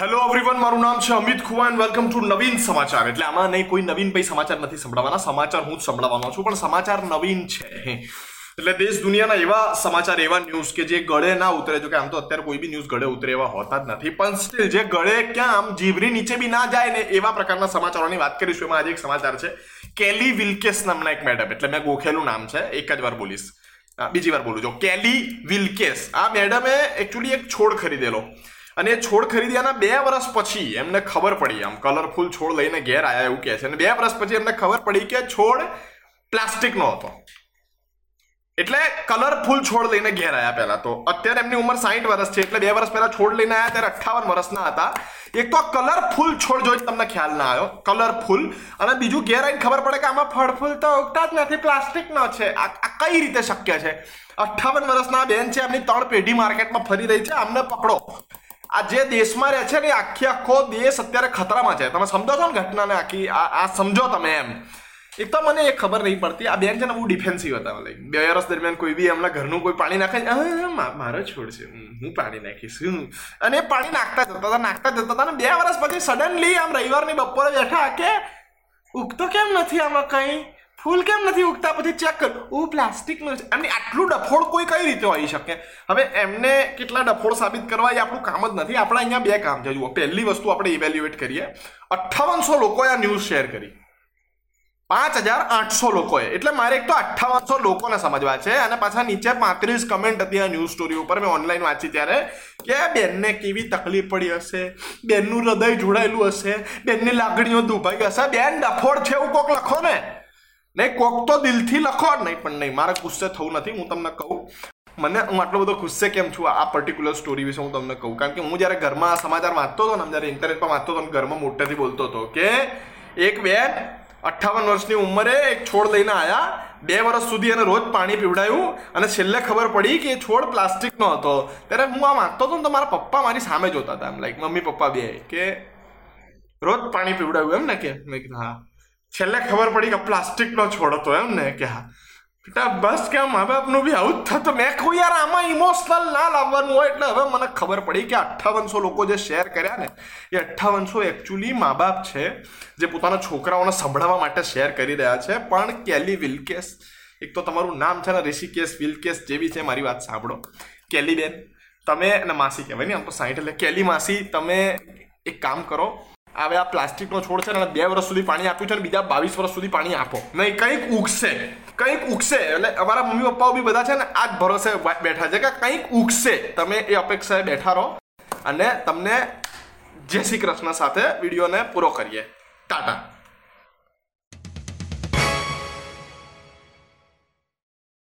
Hello everyone મારું નામ છે Amit Khuva and welcome to Navin Samachar. એટલે આમાં નહીં, કોઈ નવીન ભાઈ સમાચાર નથી સંભળાવવાના સમાચાર હું જ સંભળાવવાનો છું, પણ સમાચાર નવીન છે. એટલે દેશ દુનિયાના એવા સમાચાર, એવા ન્યૂઝ કે જે ગળે ના ઉતરે. જો કે આમ તો અત્યારે કોઈ બી ન્યૂઝ ગળે ઉતરે એવા હોતા જ નથી. પણ સ્ટીલ જે ગળે ક્યાં આમ જીવરી નીચે બી ના જાય ને એવા પ્રકારના સમાચારોની વાત કરીશું. એમાં આજે એક સમાચાર છે, કેલી વિલ્કેસ નામના એક મેડમ એટલે મેં ગોખેલું નામ છે, એક જ વાર બોલીશ. બીજી વાર બોલું. છું કેલી વિલ્કેસ. આ મેડમે એકચ્યુઅલી એક છોડ ખરીદેલો. અને છોડ ખરીદ્યાના બે વર્ષ પછી એમને ખબર પડી. આમ કલરફુલ છોડ લઈને ઘેર આવ્યા એવું કહે છે. અને બે વર્ષ પછી એમને ખબર પડી કે છોડ પ્લાસ્ટિકનો હતો. એટલે કલરફુલ છોડ લઈને ઘેર આવ્યા પહેલા તો. અત્યારે એમની ઉંમર સાઠ વર્ષ છે. એટલે બે વર્ષ પહેલા છોડ લઈને આવ્યા ત્યારે અઠ્ઠાવન વર્ષના હતા. એક તો કલરફુલ છોડ જોઈ તમને ખ્યાલ ના આવ્યો. કલરફુલ અને બીજું ઘેર આવીને ખબર પડે કે આમાં ફળફૂલ તો ઉગતા જ નથી. પ્લાસ્ટિકનો છે. આ કઈ રીતે શક્ય છે? અઠ્ઠાવન વર્ષના બેન છે. એમની ત્રણ પેઢી માર્કેટમાં ફરી રહી છે. આમને પકડો. આ જે દેશમાં રહે છે ને આખી આખો દેશ અત્યારે ખતરામાં છે. તમે સમજો છો ને ઘટનાને આખી આ સમજો તમે એમ. એક તો મને એ ખબર નહીં પડતી આ બેન છે ને બહુ ડિફેન્સિવ હતા લાઈક બે વર્ષ દરમિયાન કોઈ બી એમના ઘરનું કોઈ પાણી નાખે ને, "આ, મા- મારો છોડ છે. હું પાણી નાખીશ હમ." અને પાણી નાખતા જતા હતા નાખતા જતા હતા. ને બે વર્ષ પછી સડનલી આમ રવિવારની બપોરે બેઠા કે ઉગતો કેમ નથી આમાં કઈ? ફૂલ કેમ નથી ઉગતા? પછી ચેક કર. ઓ પ્લાસ્ટિકનું છે એમની આટલું ડફોડ કોઈ કઈ રીતે હોઈ શકે? હવે એમને કેટલા ડફોડ સાબિત કરવા એ આપણું કામ જ નથી. આપણે અહીંયા બે કામ છે. જુઓ, પહેલી વસ્તુ આપણે ઇવેલ્યુએટ કરીએ. અઠ્ઠાવનસો લોકોએ આ ન્યૂઝ શેર કરી. પાંચ હજાર આઠસો લોકોએ. એટલે મારે એક તો અઠ્ઠાવનસો લોકોને સમજવા છે અને પાછા નીચે પાંત્રીસ કમેન્ટ હતી આ ન્યૂઝ સ્ટોરી ઉપર. મેં ઓનલાઈન વાંચી ત્યારે કે બેનને કેવી તકલીફ પડી હશે? બેનનું હૃદય જોડાયેલું હશે? બેનની લાગણીઓ દુભાઈ હશે? બેન ડફોડ છે એવું કોક લખો ને. નહીં, કોક તો દિલથી લખો નહીં, પણ નહીં, મારે ગુસ્સે થવું નથી, હું તમને કહું. મને, હું આટલો બધો ગુસ્સે કેમ છું? આ પર્ટિક્યુલર સ્ટોરી વિશે હું તમને કહું. કારણ કે હું જ્યારે ઘરમાં આ સમાચાર વાંચતો હતો ને જ્યારે ઇન્ટરનેટ પર વાંચતો હતો ઘરમાં મોટેથી બોલતો હતો, કે એક બેન અઠ્ઠાવન વર્ષની ઉંમરે એક છોડ લઈને આવ્યા બે વર્ષ સુધી એને રોજ પાણી પીવડાયું અને છેલ્લે ખબર પડી કે એ છોડ પ્લાસ્ટિકનો હતો. ત્યારે હું આ વાંચતો હતો ને, તો મારા પપ્પા મારી સામે જોતા હતા. એમ લાઈક મમ્મી પપ્પા બે કે, રોજ પાણી પીવડાવ્યું એમ ને કે? મેં કીધું, હા. છેલ્લે ખબર પડી કે પ્લાસ્ટિકનો છોડ હતો એમ ને કે હા. બેટા, બસ કે મા બાપનું બી આવું જ થતું. મેં કહું, યાર, આમાં ઇમોશનલ ના લાવવાનું હોય. એટલે હવે મને ખબર પડી કે અઠ્ઠાવનસો લોકો જે શેર કર્યા ને, એ અઠ્ઠાવનસો એકચ્યુઅલી મા બાપ છે, જે પોતાના છોકરાઓને સંભળાવવા માટે શેર કરી રહ્યા છે. પણ કેલી વિલકેસ એક તો તમારું નામ છે ને, ઋષિકેશ વિલકેશ જેવી છે, મારી વાત સાંભળો. કેલી બેન, તમે, અને માસી કહેવાય ને, આમ તો સાઈઠ એટલે, કેલી માસી, તમે એક કામ કરો હવે આ પ્લાસ્ટિકનો છોડ છે અને બે વર્ષ સુધી પાણી આપ્યું છે ને બીજા બાવીસ વર્ષ સુધી પાણી આપો. નહીં, કંઈક ઉગશે. કંઈક ઉગશે. એટલે અમારા મમ્મી પપ્પાઓ બી બધા છે ને આ જ ભરોસે બેઠા છે કે કંઈક ઉગશે. તમે એ અપેક્ષાએ બેઠા રહો. અને તમને જય શ્રી કૃષ્ણ સાથે વિડીયોને પૂરો કરીએ. ટાટા.